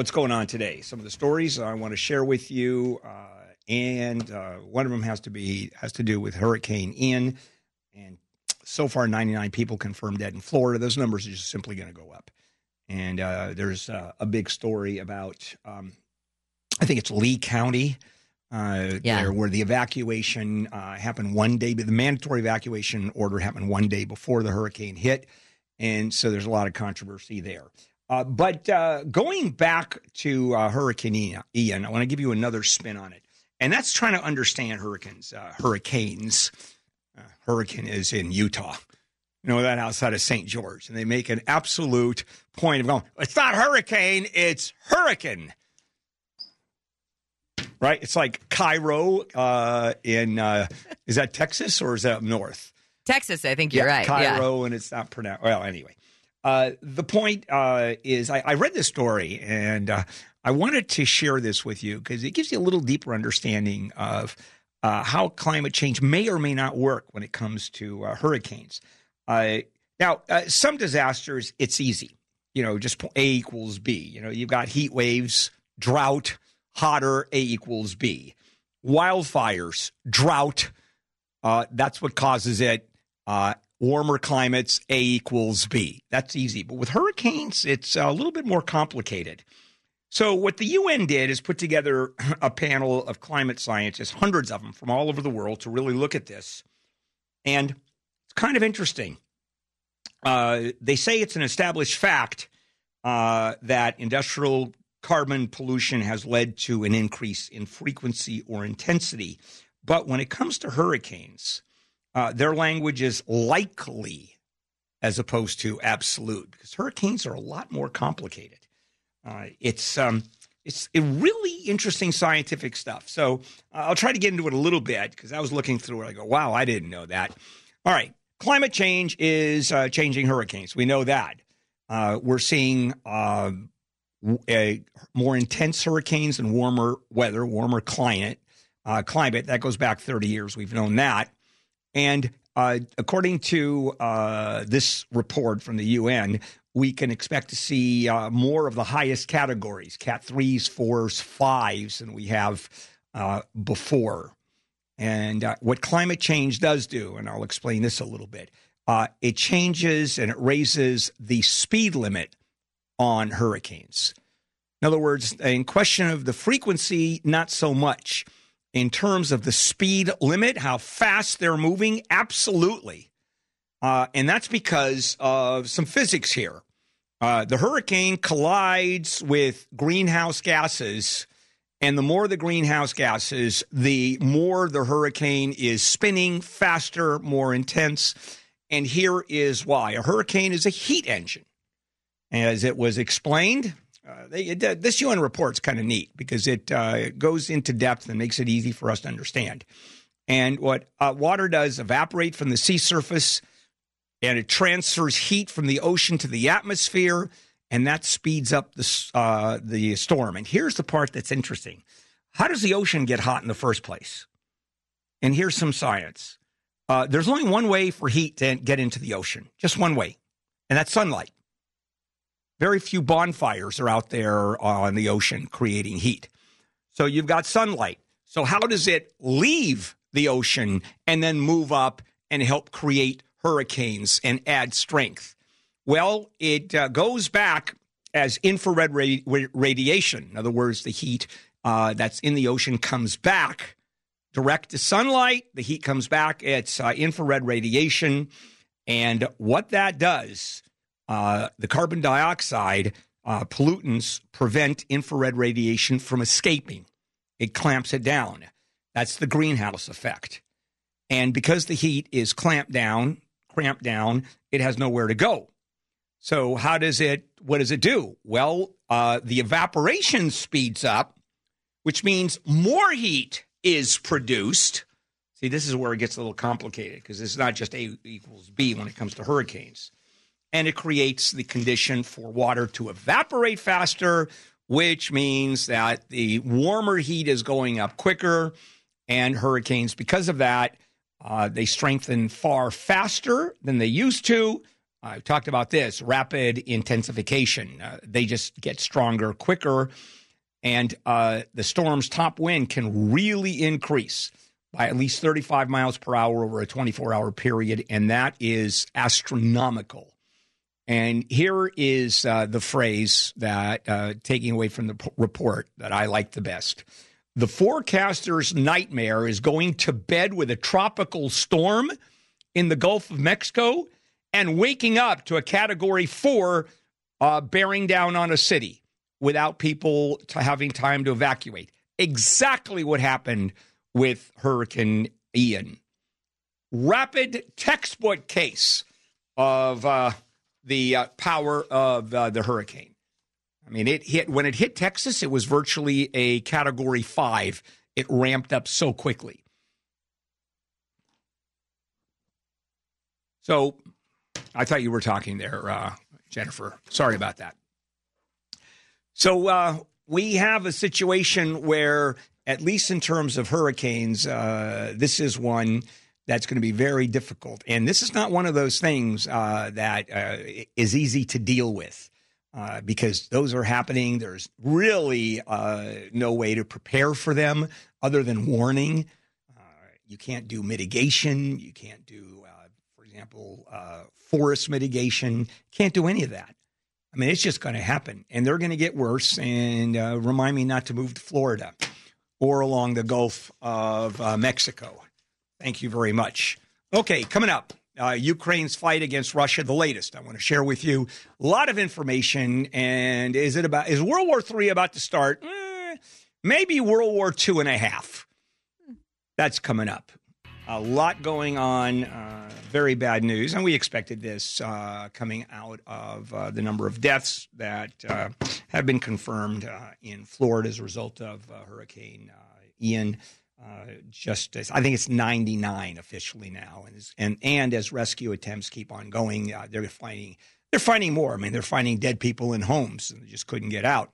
What's going on today? Some of the stories I want to share with you, uh, and uh, one of them has to be has to do with Hurricane Ian. And so far, 99 people confirmed dead in Florida. Those numbers are just simply going to go up. And uh, there's uh, a big story about, um, I think it's Lee County uh, Yeah. there, where the evacuation uh, happened one day, but the mandatory evacuation order happened one day before the hurricane hit, and so there's a lot of controversy there. Uh, but uh, going back to uh, Hurricane Ian, I want to give you another spin on it, and that's trying to understand hurricanes. Uh, hurricanes, uh, hurricane is in Utah. You know that outside of St. George, and they make an absolute point of going. It's not hurricane; it's hurricane right? It's like Cairo uh, in uh, is that Texas or is that up north? Texas, I think you're right. Yeah. Cairo, and it's not pronounced. Well, anyway, uh, the point uh, is, I, I read this story and uh, I wanted to share this with you because it gives you a little deeper understanding of uh, how climate change may or may not work when it comes to uh, hurricanes. Now, some disasters, it's easy. You know, just A equals B. You know, you've got heat waves, drought, hotter, A equals B. Wildfires, drought, that's what causes it. Warmer climates, A equals B. That's easy. But with hurricanes, it's a little bit more complicated. So, what the UN did is put together a panel of climate scientists, hundreds of them from all over the world, to really look at this. And it's kind of interesting. Uh, they say it's an established fact uh, that industrial carbon pollution has led to an increase in frequency or intensity. But when it comes to hurricanes, uh, their language is likely as opposed to absolute because hurricanes are a lot more complicated. Uh, it's um, it's really interesting scientific stuff. So uh, I'll try to get into it a little bit because I was looking through it. I go, wow, I didn't know that. All right, climate change is uh, changing hurricanes. We know that. Uh, we're seeing a more intense hurricanes and warmer weather, warmer climate. Uh, climate that goes back 30 years. We've known that. And uh, according to uh, this report from the UN, we can expect to see uh, more of the highest categories cat threes, fours, fives than we have uh, before. And uh, what climate change does do, and I'll explain this a little bit, uh, it changes and it raises the speed limit on hurricanes. In other words, in question of the frequency, not so much. In terms of the speed limit, how fast they're moving, absolutely. Uh, and that's because of some physics here. Uh, the hurricane collides with greenhouse gases, and the more the greenhouse gases, the more the hurricane is spinning faster, more intense. And here is why a hurricane is a heat engine. As it was explained, uh, they, it, this UN report's kind of neat because it uh, goes into depth and makes it easy for us to understand. And what uh, water does evaporate from the sea surface and it transfers heat from the ocean to the atmosphere, and that speeds up the, uh, the storm. And here's the part that's interesting how does the ocean get hot in the first place? And here's some science uh, there's only one way for heat to get into the ocean, just one way, and that's sunlight. Very few bonfires are out there on the ocean creating heat. So you've got sunlight. So, how does it leave the ocean and then move up and help create hurricanes and add strength? Well, it uh, goes back as infrared radi- radiation. In other words, the heat uh, that's in the ocean comes back direct to sunlight. The heat comes back. It's uh, infrared radiation. And what that does, uh, the carbon dioxide uh, pollutants prevent infrared radiation from escaping. It clamps it down. That's the greenhouse effect. And because the heat is clamped down, cramped down, it has nowhere to go. So how does it? What does it do? Well, uh, the evaporation speeds up, which means more heat is produced. See, this is where it gets a little complicated because it's not just A equals B when it comes to hurricanes. And it creates the condition for water to evaporate faster, which means that the warmer heat is going up quicker. And hurricanes, because of that, uh, they strengthen far faster than they used to. I have talked about this rapid intensification. Uh, they just get stronger quicker, and uh, the storm's top wind can really increase by at least 35 miles per hour over a 24 hour period, and that is astronomical. And here is uh, the phrase that, uh, taking away from the p- report, that I like the best. The forecaster's nightmare is going to bed with a tropical storm in the Gulf of Mexico and waking up to a category four uh, bearing down on a city without people having time to evacuate. Exactly what happened with Hurricane Ian. Rapid textbook case of uh, the uh, power of uh, the hurricane. I mean, it hit when it hit Texas, it was virtually a category five. It ramped up so quickly. So I thought you were talking there, uh, Jennifer. Sorry about that. So uh, we have a situation where, at least in terms of hurricanes, uh, this is one that's going to be very difficult. And this is not one of those things uh, that uh, is easy to deal with. Uh, because those are happening. There's really no way to prepare for them other than warning. you can't do mitigation. You can't do, for example, forest mitigation. Can't do any of that. I mean, it's just going to happen, and they're going to get worse. And uh, remind me not to move to Florida or along the Gulf of uh, Mexico. Thank you very much. Okay, coming up. Uh, Ukraine's fight against Russia, the latest. I want to share with you a lot of information. And is it about is World War III about to start? Eh, maybe World War II and a half. That's coming up a lot going on. Uh, very bad news, and we expected this uh, coming out of uh, the number of deaths that uh, have been confirmed uh, in Florida as a result of Hurricane Ian. Just as, I think it's 99 officially now, and and and as rescue attempts keep on going, they're finding they're finding more. I mean, they're finding dead people in homes and they just couldn't get out.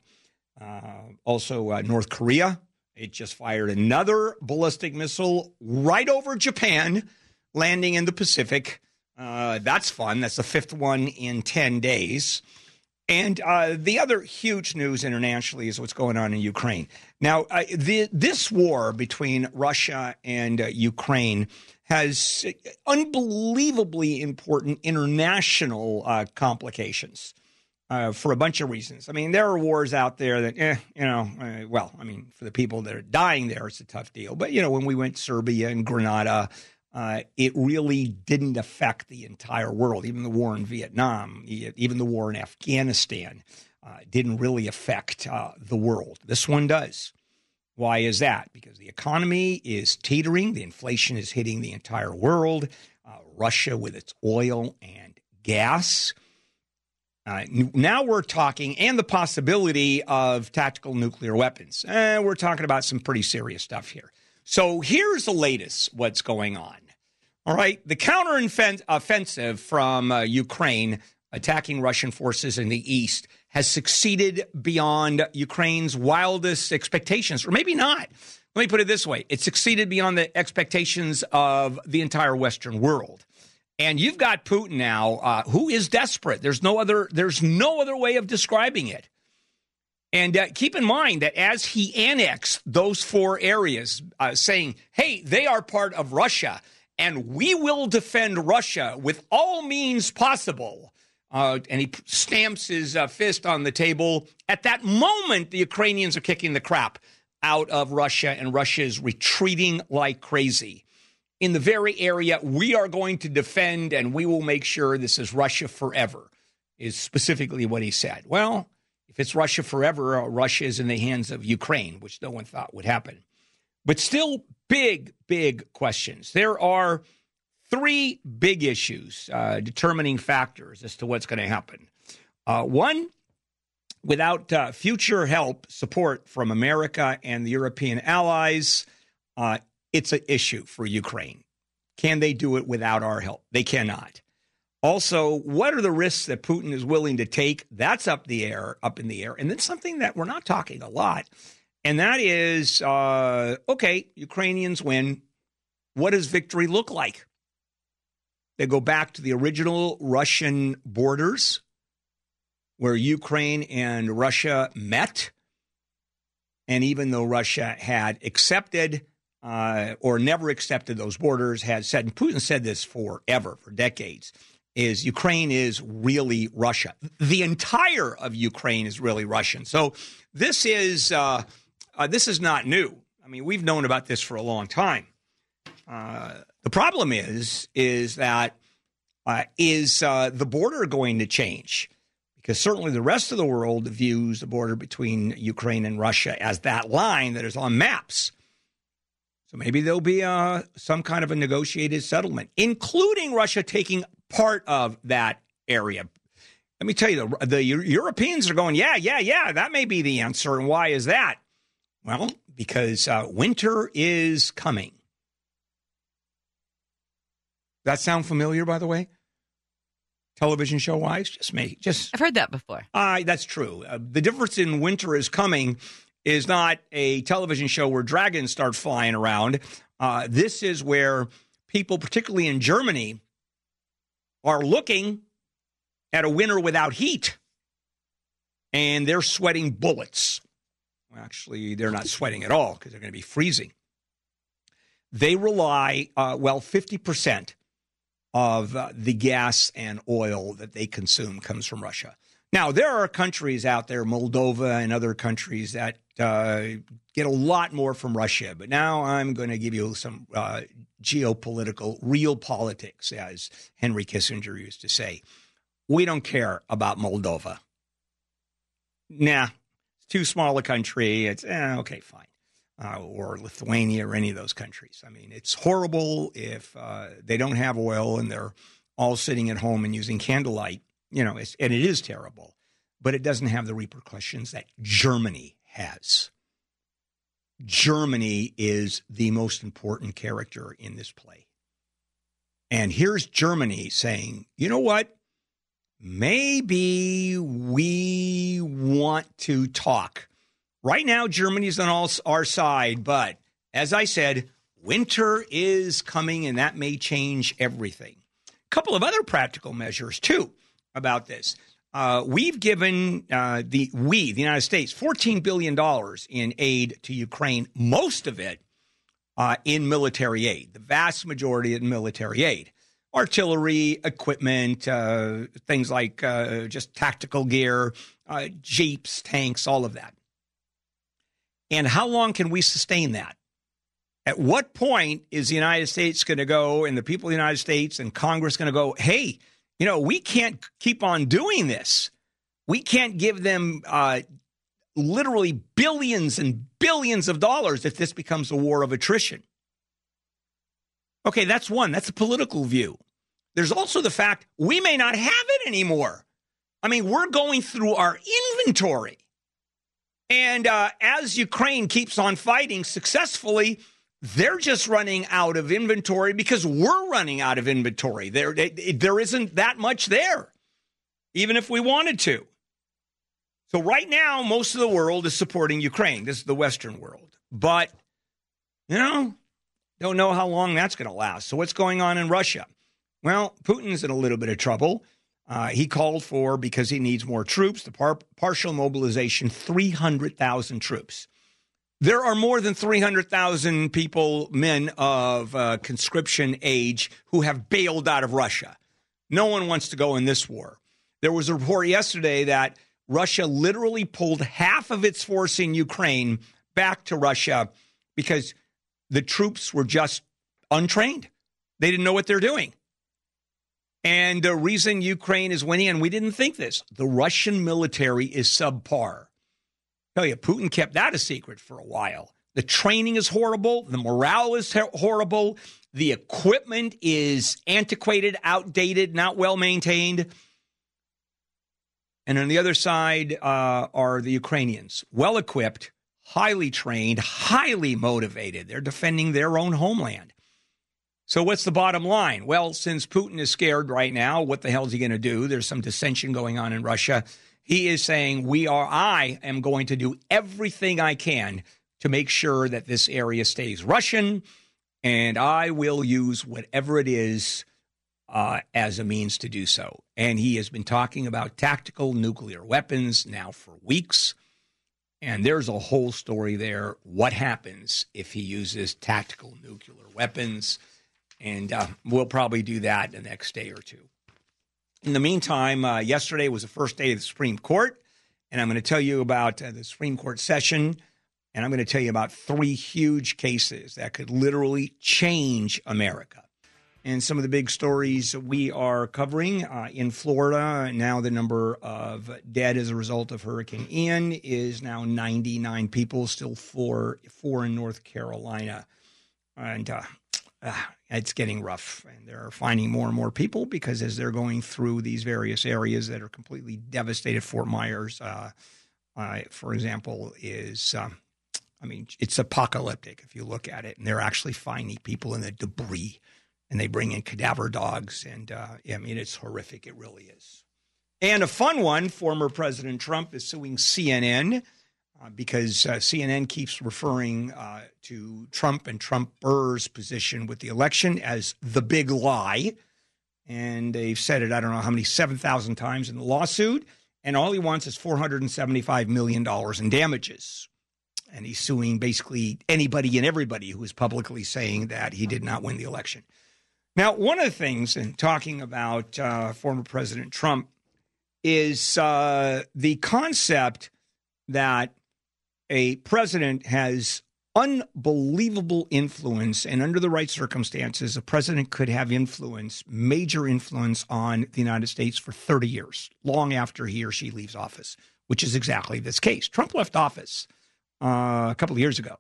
also, North Korea it just fired another ballistic missile right over Japan, landing in the Pacific. Uh, that's fun. That's the fifth one in 10 days. And uh, the other huge news internationally is what's going on in Ukraine. Now, uh, the, this war between Russia and uh, Ukraine has unbelievably important international uh, complications uh, for a bunch of reasons. I mean, there are wars out there that, eh, you know, uh, well, I mean, for the people that are dying there, it's a tough deal. But, you know, when we went to Serbia and Grenada, uh, it really didn't affect the entire world. Even the war in Vietnam, even the war in Afghanistan uh, didn't really affect uh, the world. This one does. Why is that? Because the economy is teetering, the inflation is hitting the entire world. Uh, Russia, with its oil and gas, uh, now we're talking, and the possibility of tactical nuclear weapons. Eh, we're talking about some pretty serious stuff here. So here's the latest what's going on. All right. The counteroffensive from uh, Ukraine attacking Russian forces in the east has succeeded beyond Ukraine's wildest expectations, or maybe not. Let me put it this way it succeeded beyond the expectations of the entire Western world. And you've got Putin now, uh, who is desperate. There's no other. There's no other way of describing it. And uh, keep in mind that as he annexed those four areas, uh, saying, "Hey, they are part of Russia, and we will defend Russia with all means possible," uh, and he stamps his uh, fist on the table. At that moment, the Ukrainians are kicking the crap out of Russia, and Russia is retreating like crazy in the very area we are going to defend and we will make sure this is Russia forever, is specifically what he said. Well, if it's Russia forever, uh, Russia is in the hands of Ukraine, which no one thought would happen. But still, big, big questions. There are three big issues, uh, determining factors as to what's going to happen. Uh, one, without uh, future help, support from America and the European allies, uh, it's an issue for Ukraine. Can they do it without our help? They cannot. Also, what are the risks that Putin is willing to take? That's up the air, up in the air. And then something that we're not talking a lot, and that is uh, okay, Ukrainians win. What does victory look like? They go back to the original Russian borders where Ukraine and Russia met. And even though Russia had accepted uh, or never accepted those borders, had said, and Putin said this forever, for decades, is Ukraine is really Russia. The entire of Ukraine is really Russian. So this is uh, uh, this is not new. I mean, we've known about this for a long time. Uh, the problem is is that uh, is uh, the border going to change? because certainly the rest of the world views the border between Ukraine and Russia as that line that is on maps. So maybe there'll be uh, some kind of a negotiated settlement, including Russia taking part of that area. Let me tell you, the, the Europeans are going, yeah, yeah, yeah, that may be the answer. And why is that? Well, because uh, winter is coming. That sound familiar, by the way? television show wise? Just me. Just I've heard that before. Uh, that's true. Uh, the difference in Winter is Coming is not a television show where dragons start flying around. Uh, this is where people, particularly in Germany, are looking at a winter without heat and they're sweating bullets. Well, actually, they're not sweating at all because they're going to be freezing. They rely, uh, well, 50% of uh, the gas and oil that they consume comes from Russia. Now, there are countries out there, Moldova and other countries, that uh, get a lot more from Russia. But now I'm going to give you some uh, geopolitical, real politics, as Henry Kissinger used to say. We don't care about Moldova. Nah, it's too small a country. It's eh, okay, fine uh, or Lithuania or any of those countries. I mean, it's horrible if uh, they don't have oil and they're all sitting at home and using candlelight. You know, and it is terrible, but it doesn't have the repercussions that Germany has. Germany is the most important character in this play. And here's Germany saying, you know what? Maybe we want to talk Right now, Germany's on all, our side, but as I said, winter is coming and that may change everything. A couple of other practical measures, too, about this. Uh, we've given uh, the we, the United States, $14 billion in aid to Ukraine, most of it uh, in military aid, the vast majority in military aid. Artillery, equipment, uh, things like uh, just tactical gear, uh, jeeps, tanks, all of that. And how long can we sustain that? At what point is the United States going to go and the people of the United States and Congress going to go, hey, you know, we can't keep on doing this. We can't give them uh, literally billions and billions of dollars if this becomes a war of attrition. Okay, that's one. That's a political view. There's also the fact we may not have it anymore. I mean, we're going through our inventory. And uh, as Ukraine keeps on fighting successfully, they're just running out of inventory because we're running out of inventory. There, there isn't that much there, even if we wanted to. So right now, most of the world is supporting Ukraine. This is the Western world, but you know, don't know how long that's going to last. So what's going on in Russia? Well, Putin's in a little bit of trouble. Uh, he called for, because he needs more troops, the par- partial mobilization 300,000 troops. There are more than 300,000 people, men of uh, conscription age, who have bailed out of Russia. No one wants to go in this war. There was a report yesterday that Russia literally pulled half of its force in Ukraine back to Russia because the troops were just untrained. They didn't know what they're doing. And the reason Ukraine is winning, and we didn't think this, the Russian military is subpar. Tell you, Putin kept that a secret for a while. The training is horrible. The morale is horrible. The equipment is antiquated, outdated, not well maintained. And on the other side uh, are the Ukrainians, well equipped, highly trained, highly motivated. They're defending their own homeland. So, what's the bottom line? Well, since Putin is scared right now, what the hell is he going to do? There's some dissension going on in Russia. He is saying, We are, I am going to do everything I can to make sure that this area stays Russian, and I will use whatever it is uh, as a means to do so. And he has been talking about tactical nuclear weapons now for weeks. And there's a whole story there. What happens if he uses tactical nuclear weapons? And uh, we'll probably do that the next day or two. In the meantime, uh, yesterday was the first day of the Supreme Court. And I'm going to tell you about uh, the Supreme Court session. And I'm going to tell you about three huge cases that could literally change America and some of the big stories we are covering uh, in Florida. Now, the number of dead as a result of Hurricane Ian is now 99 people, still four, four in North Carolina. And uh, uh, it's getting rough. And they're finding more and more people because as they're going through these various areas that are completely devastated, Fort Myers, uh, uh, for example, is. Um, I mean, it's apocalyptic if you look at it, and they're actually finding people in the debris and they bring in cadaver dogs. And uh, I mean, it's horrific. It really is. And a fun one former President Trump is suing CNN uh, because uh, CNN keeps referring uh, to Trump and Trumpers' position with the election as the big lie. And they've said it, I don't know how many, 7,000 times in the lawsuit. And all he wants is $475 million in damages. And he's suing basically anybody and everybody who is publicly saying that he did not win the election. Now, one of the things in talking about uh, former President Trump is uh, the concept that a president has unbelievable influence, and under the right circumstances, a president could have influence, major influence on the United States for 30 years, long after he or she leaves office, which is exactly this case. Trump left office uh, a couple of years ago.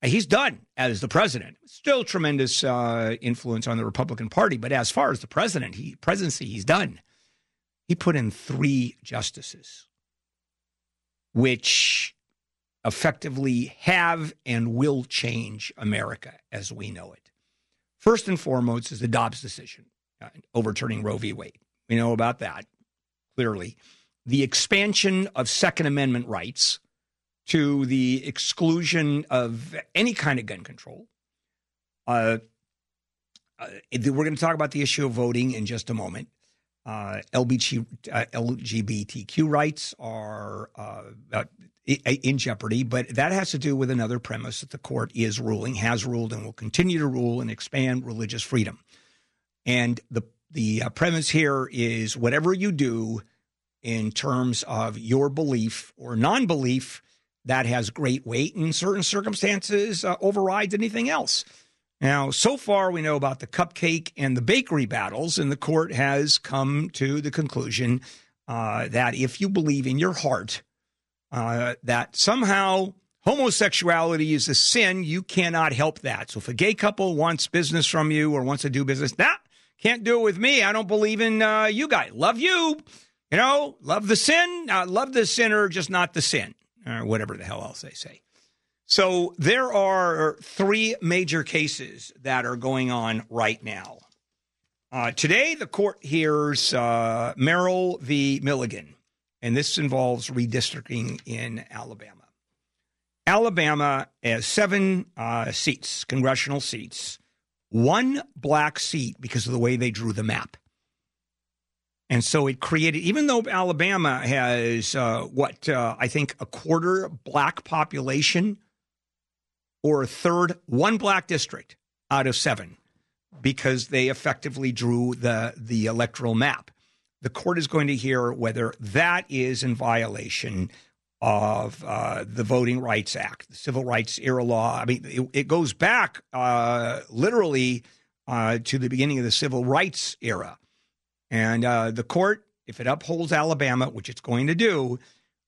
He's done as the president. Still tremendous uh, influence on the Republican Party, but as far as the president, he presidency, he's done. He put in three justices, which effectively have and will change America as we know it. First and foremost is the Dobbs decision, uh, overturning Roe v. Wade. We know about that clearly. The expansion of Second Amendment rights to the exclusion of any kind of gun control. Uh, uh, we're going to talk about the issue of voting in just a moment. Uh, LBG, uh, LGBTQ rights are uh, in jeopardy, but that has to do with another premise that the court is ruling, has ruled, and will continue to rule and expand religious freedom. And the the premise here is whatever you do in terms of your belief or non belief that has great weight in certain circumstances, uh, overrides anything else. Now, so far, we know about the cupcake and the bakery battles, and the court has come to the conclusion uh, that if you believe in your heart uh, that somehow homosexuality is a sin, you cannot help that. So if a gay couple wants business from you or wants to do business, nah, can't do it with me. I don't believe in uh, you guys. Love you. You know, love the sin, uh, love the sinner, just not the sin or whatever the hell else they say. So there are three major cases that are going on right now. Uh, today, the court hears uh, Merrill v. Milligan, and this involves redistricting in Alabama. Alabama has seven uh, seats, congressional seats, one black seat because of the way they drew the map. And so it created, even though Alabama has uh, what uh, I think a quarter black population or a third, one black district out of seven, because they effectively drew the the electoral map. The court is going to hear whether that is in violation of uh, the Voting Rights Act, the Civil Rights era law. I mean, it, it goes back uh, literally uh, to the beginning of the Civil Rights era. And uh, the court, if it upholds Alabama, which it's going to do,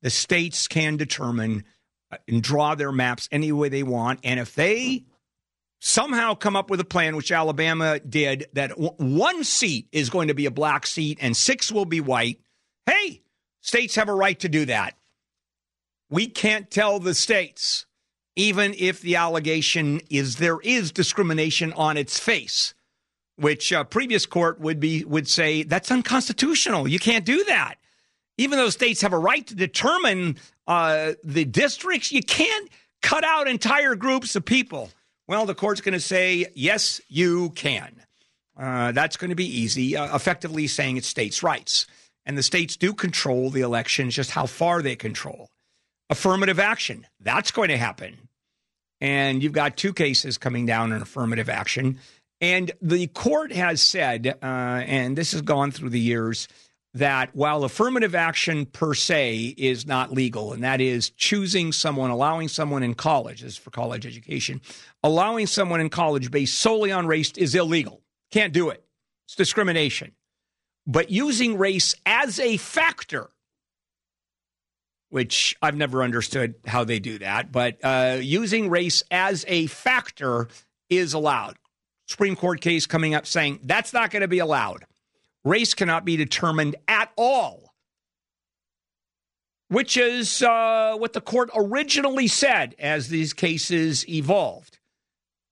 the states can determine uh, and draw their maps any way they want. And if they somehow come up with a plan, which Alabama did, that w- one seat is going to be a black seat and six will be white, hey, States have a right to do that. We can't tell the states, even if the allegation is there is discrimination on its face, which a previous court would be would say that's unconstitutional. You can't do that. Even though states have a right to determine uh, the districts, you can't cut out entire groups of people. Well, the court's going to say yes, you can. Uh, that's going to be easy, uh, effectively saying it's states' rights. And the states do control the elections, just how far they control. Affirmative action, that's going to happen. And you've got two cases coming down on affirmative action. And the court has said, uh, and this has gone through the years, that while affirmative action per se is not legal, and that is choosing someone, allowing someone in college, this is for college education, allowing someone in college based solely on race is illegal. Can't do it. It's discrimination. But using race as a factor, which I've never understood how they do that, but uh, using race as a factor is allowed. Supreme Court case coming up saying that's not going to be allowed. Race cannot be determined at all, which is uh, what the court originally said as these cases evolved.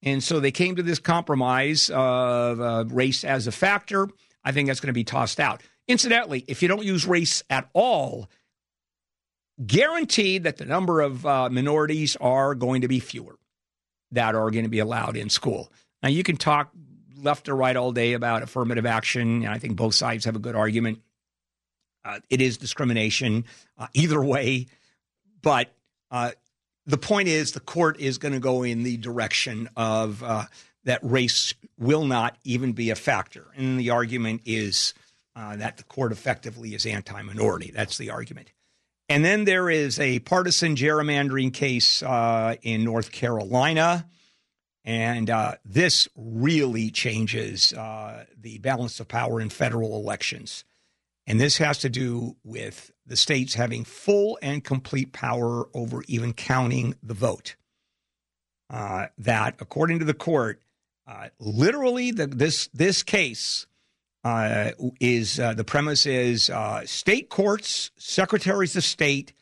And so they came to this compromise of uh, race as a factor. I think that's going to be tossed out. Incidentally, if you don't use race at all, guaranteed that the number of uh, minorities are going to be fewer that are going to be allowed in school. Now, you can talk left or right all day about affirmative action, and I think both sides have a good argument. Uh, it is discrimination uh, either way, but uh, the point is the court is going to go in the direction of uh, that race will not even be a factor. And the argument is uh, that the court effectively is anti minority. That's the argument. And then there is a partisan gerrymandering case uh, in North Carolina. And uh, this really changes uh, the balance of power in federal elections. And this has to do with the states having full and complete power over even counting the vote. Uh, that, according to the court, uh, literally the, this this case uh, is uh, the premise is state courts, secretaries of state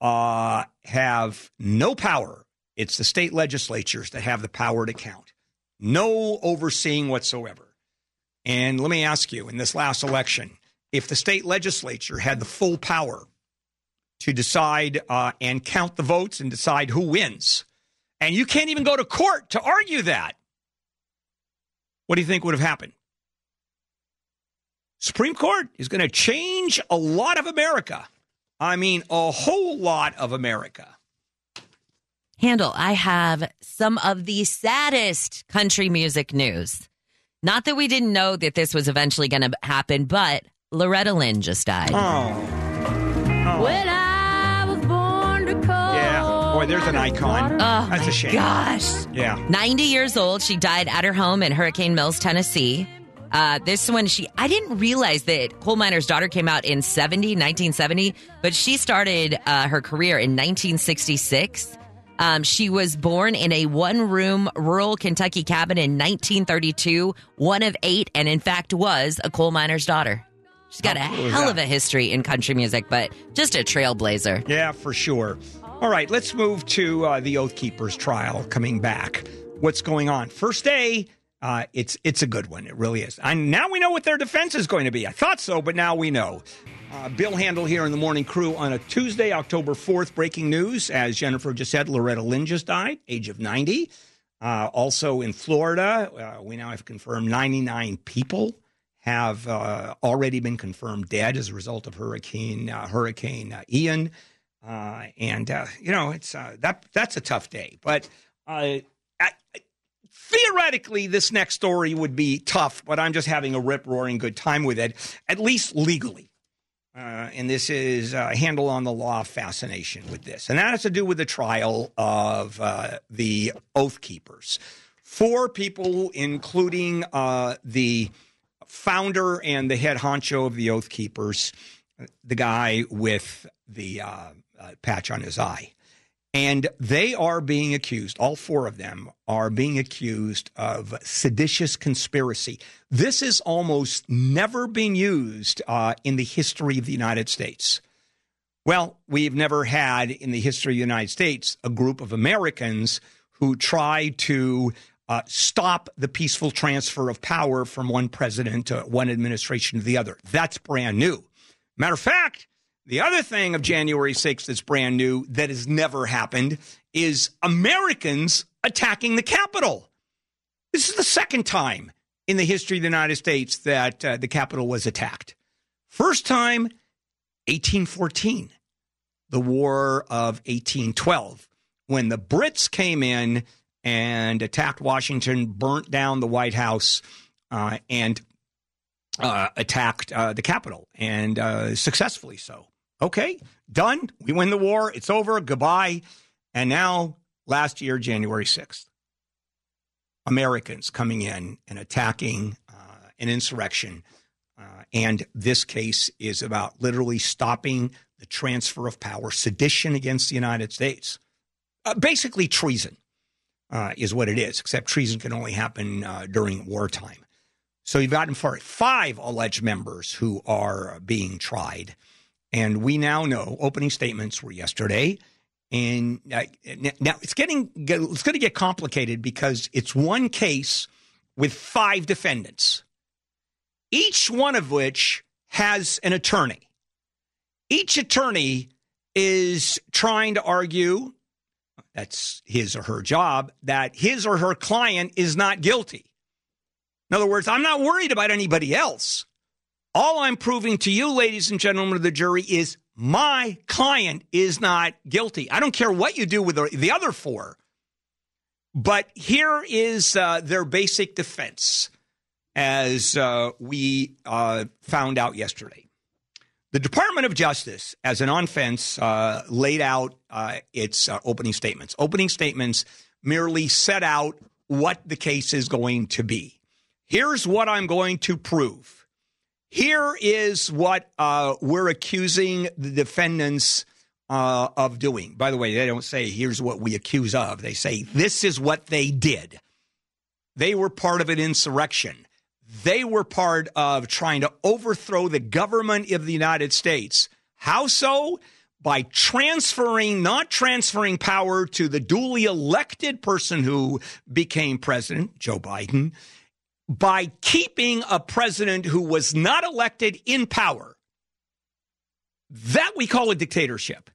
have no power. It's the state legislatures that have the power to count. No overseeing whatsoever. And let me ask you: in this last election, if the state legislature had the full power to decide uh, and count the votes and decide who wins, and you can't even go to court to argue that, what do you think would have happened? Supreme Court is going to change a lot of America. I mean, a whole lot of America. Handel, I have some of the saddest country music news. Not that we didn't know that this was eventually going to happen, but Loretta Lynn just died. Oh. oh. When I was born to call. Yeah. Boy, there's an icon. Oh, That's a shame. Gosh. Yeah. 90 years old. She died at her home in Hurricane Mills, Tennessee. Uh, this one, she, I didn't realize that Coal Miner's Daughter came out in 70, 1970, but she started uh, her career in 1966. Um, she was born in a one room rural Kentucky cabin in 1932, one of eight, and in fact was a coal miner's daughter. She's got How a cool hell of a history in country music, but just a trailblazer. Yeah, for sure. All right, let's move to uh, the Oath Keepers trial coming back. What's going on? First day, uh, it's it's a good one. It really is. And now we know what their defense is going to be. I thought so, but now we know. Uh, Bill Handel here in the morning crew on a Tuesday, October 4th. Breaking news, as Jennifer just said, Loretta Lynn just died, age of 90. Uh, also in Florida, uh, we now have confirmed 99 people have uh, already been confirmed dead as a result of Hurricane uh, Hurricane uh, Ian. And you know, it's that that's a tough day. But I, theoretically, this next story would be tough. But I'm just having a rip roaring good time with it, at least legally. Uh, and this is uh, Handel on the law fascination with this, and that has to do with the trial of uh, the Oath Keepers. Four people, including uh, the founder and the head honcho of the Oath Keepers, the guy with the uh, patch on his eye. And they are being accused, all four of them are being accused of seditious conspiracy. This is almost never been used uh, in the history of the United States. Well, we've never had in the history of the United States a group of Americans who try to uh, stop the peaceful transfer of power from one president to one administration to the other. That's brand new. Matter of fact, the other thing of January 6th that's brand new that has never happened is Americans attacking the Capitol. This is the second time in the history of the United States that uh, the Capitol was attacked. First time, 1814, the War of 1812, when the Brits came in and attacked Washington, burnt down the White House, uh, and uh, attacked uh, the Capitol, and uh, successfully so. Okay, done. We win the war. It's over. Goodbye. And now, last year, January 6th, Americans coming in and attacking uh, an insurrection. Uh, and this case is about literally stopping the transfer of power, sedition against the United States. Uh, basically, treason uh, is what it is, except treason can only happen uh, during wartime. So you've gotten five alleged members who are being tried. And we now know opening statements were yesterday. And uh, now it's getting it's going to get complicated because it's one case with five defendants, each one of which has an attorney. Each attorney is trying to argue that's his or her job that his or her client is not guilty. In other words, I'm not worried about anybody else. All I'm proving to you, ladies and gentlemen of the jury, is my client is not guilty. I don't care what you do with the, the other four. But here is uh, their basic defense, as uh, we uh, found out yesterday. The Department of Justice, as an offense, uh, laid out uh, its uh, opening statements. Opening statements merely set out what the case is going to be. Here's what I'm going to prove here is what uh, we're accusing the defendants uh, of doing. By the way, they don't say, here's what we accuse of. They say, this is what they did. They were part of an insurrection. They were part of trying to overthrow the government of the United States. How so? By transferring, not transferring power to the duly elected person who became president, Joe Biden, by keeping a president who was not elected in power. That we call a dictatorship.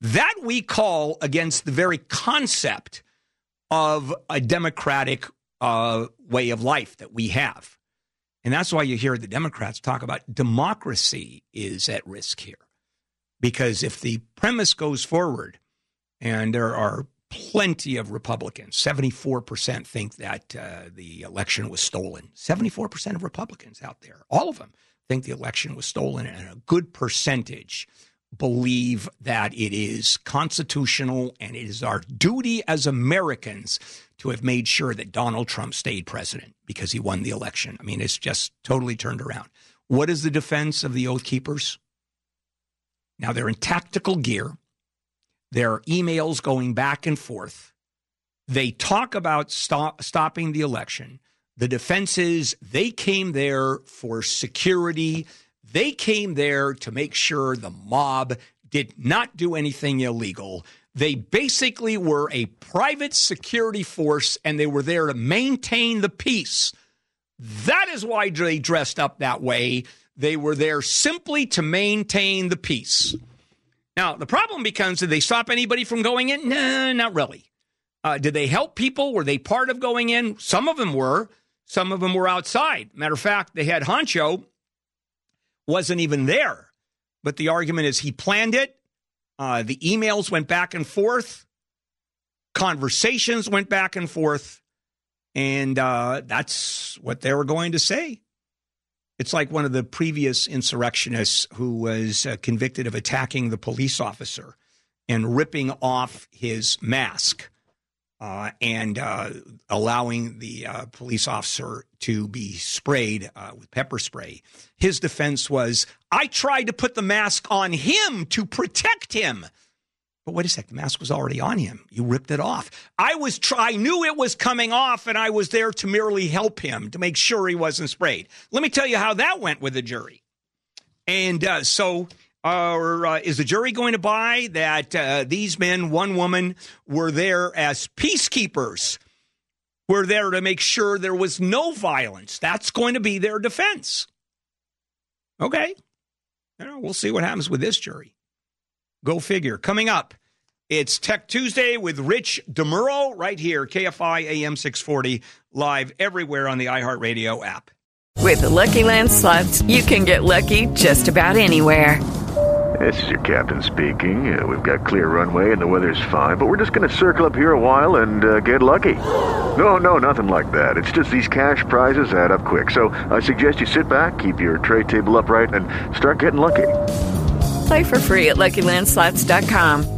That we call against the very concept of a democratic uh, way of life that we have. And that's why you hear the Democrats talk about democracy is at risk here. Because if the premise goes forward and there are plenty of Republicans. 74% think that uh, the election was stolen. 74% of Republicans out there, all of them, think the election was stolen, and a good percentage believe that it is constitutional and it is our duty as Americans to have made sure that Donald Trump stayed president because he won the election. I mean, it's just totally turned around. What is the defense of the Oath Keepers? Now, they're in tactical gear. There are emails going back and forth. They talk about stop, stopping the election. The defense is they came there for security. They came there to make sure the mob did not do anything illegal. They basically were a private security force and they were there to maintain the peace. That is why they dressed up that way. They were there simply to maintain the peace. Now, the problem becomes did they stop anybody from going in? No, not really. Uh, did they help people? Were they part of going in? Some of them were. Some of them were outside. Matter of fact, they had Honcho wasn't even there. But the argument is he planned it. Uh, the emails went back and forth. Conversations went back and forth. And uh, that's what they were going to say. It's like one of the previous insurrectionists who was uh, convicted of attacking the police officer and ripping off his mask uh, and uh, allowing the uh, police officer to be sprayed uh, with pepper spray. His defense was I tried to put the mask on him to protect him. But wait a sec, the mask was already on him. You ripped it off. I was try I knew it was coming off, and I was there to merely help him to make sure he wasn't sprayed. Let me tell you how that went with the jury. And uh, so, uh, is the jury going to buy that uh, these men, one woman, were there as peacekeepers? Were there to make sure there was no violence. That's going to be their defense. Okay. You know, we'll see what happens with this jury. Go figure. Coming up, it's Tech Tuesday with Rich DeMuro right here, KFI AM 640, live everywhere on the iHeartRadio app. With the Lucky Land slots, you can get lucky just about anywhere. This is your captain speaking. Uh, we've got clear runway and the weather's fine, but we're just going to circle up here a while and uh, get lucky. No, no, nothing like that. It's just these cash prizes add up quick. So I suggest you sit back, keep your tray table upright, and start getting lucky. Play for free at LuckyLandSlots.com.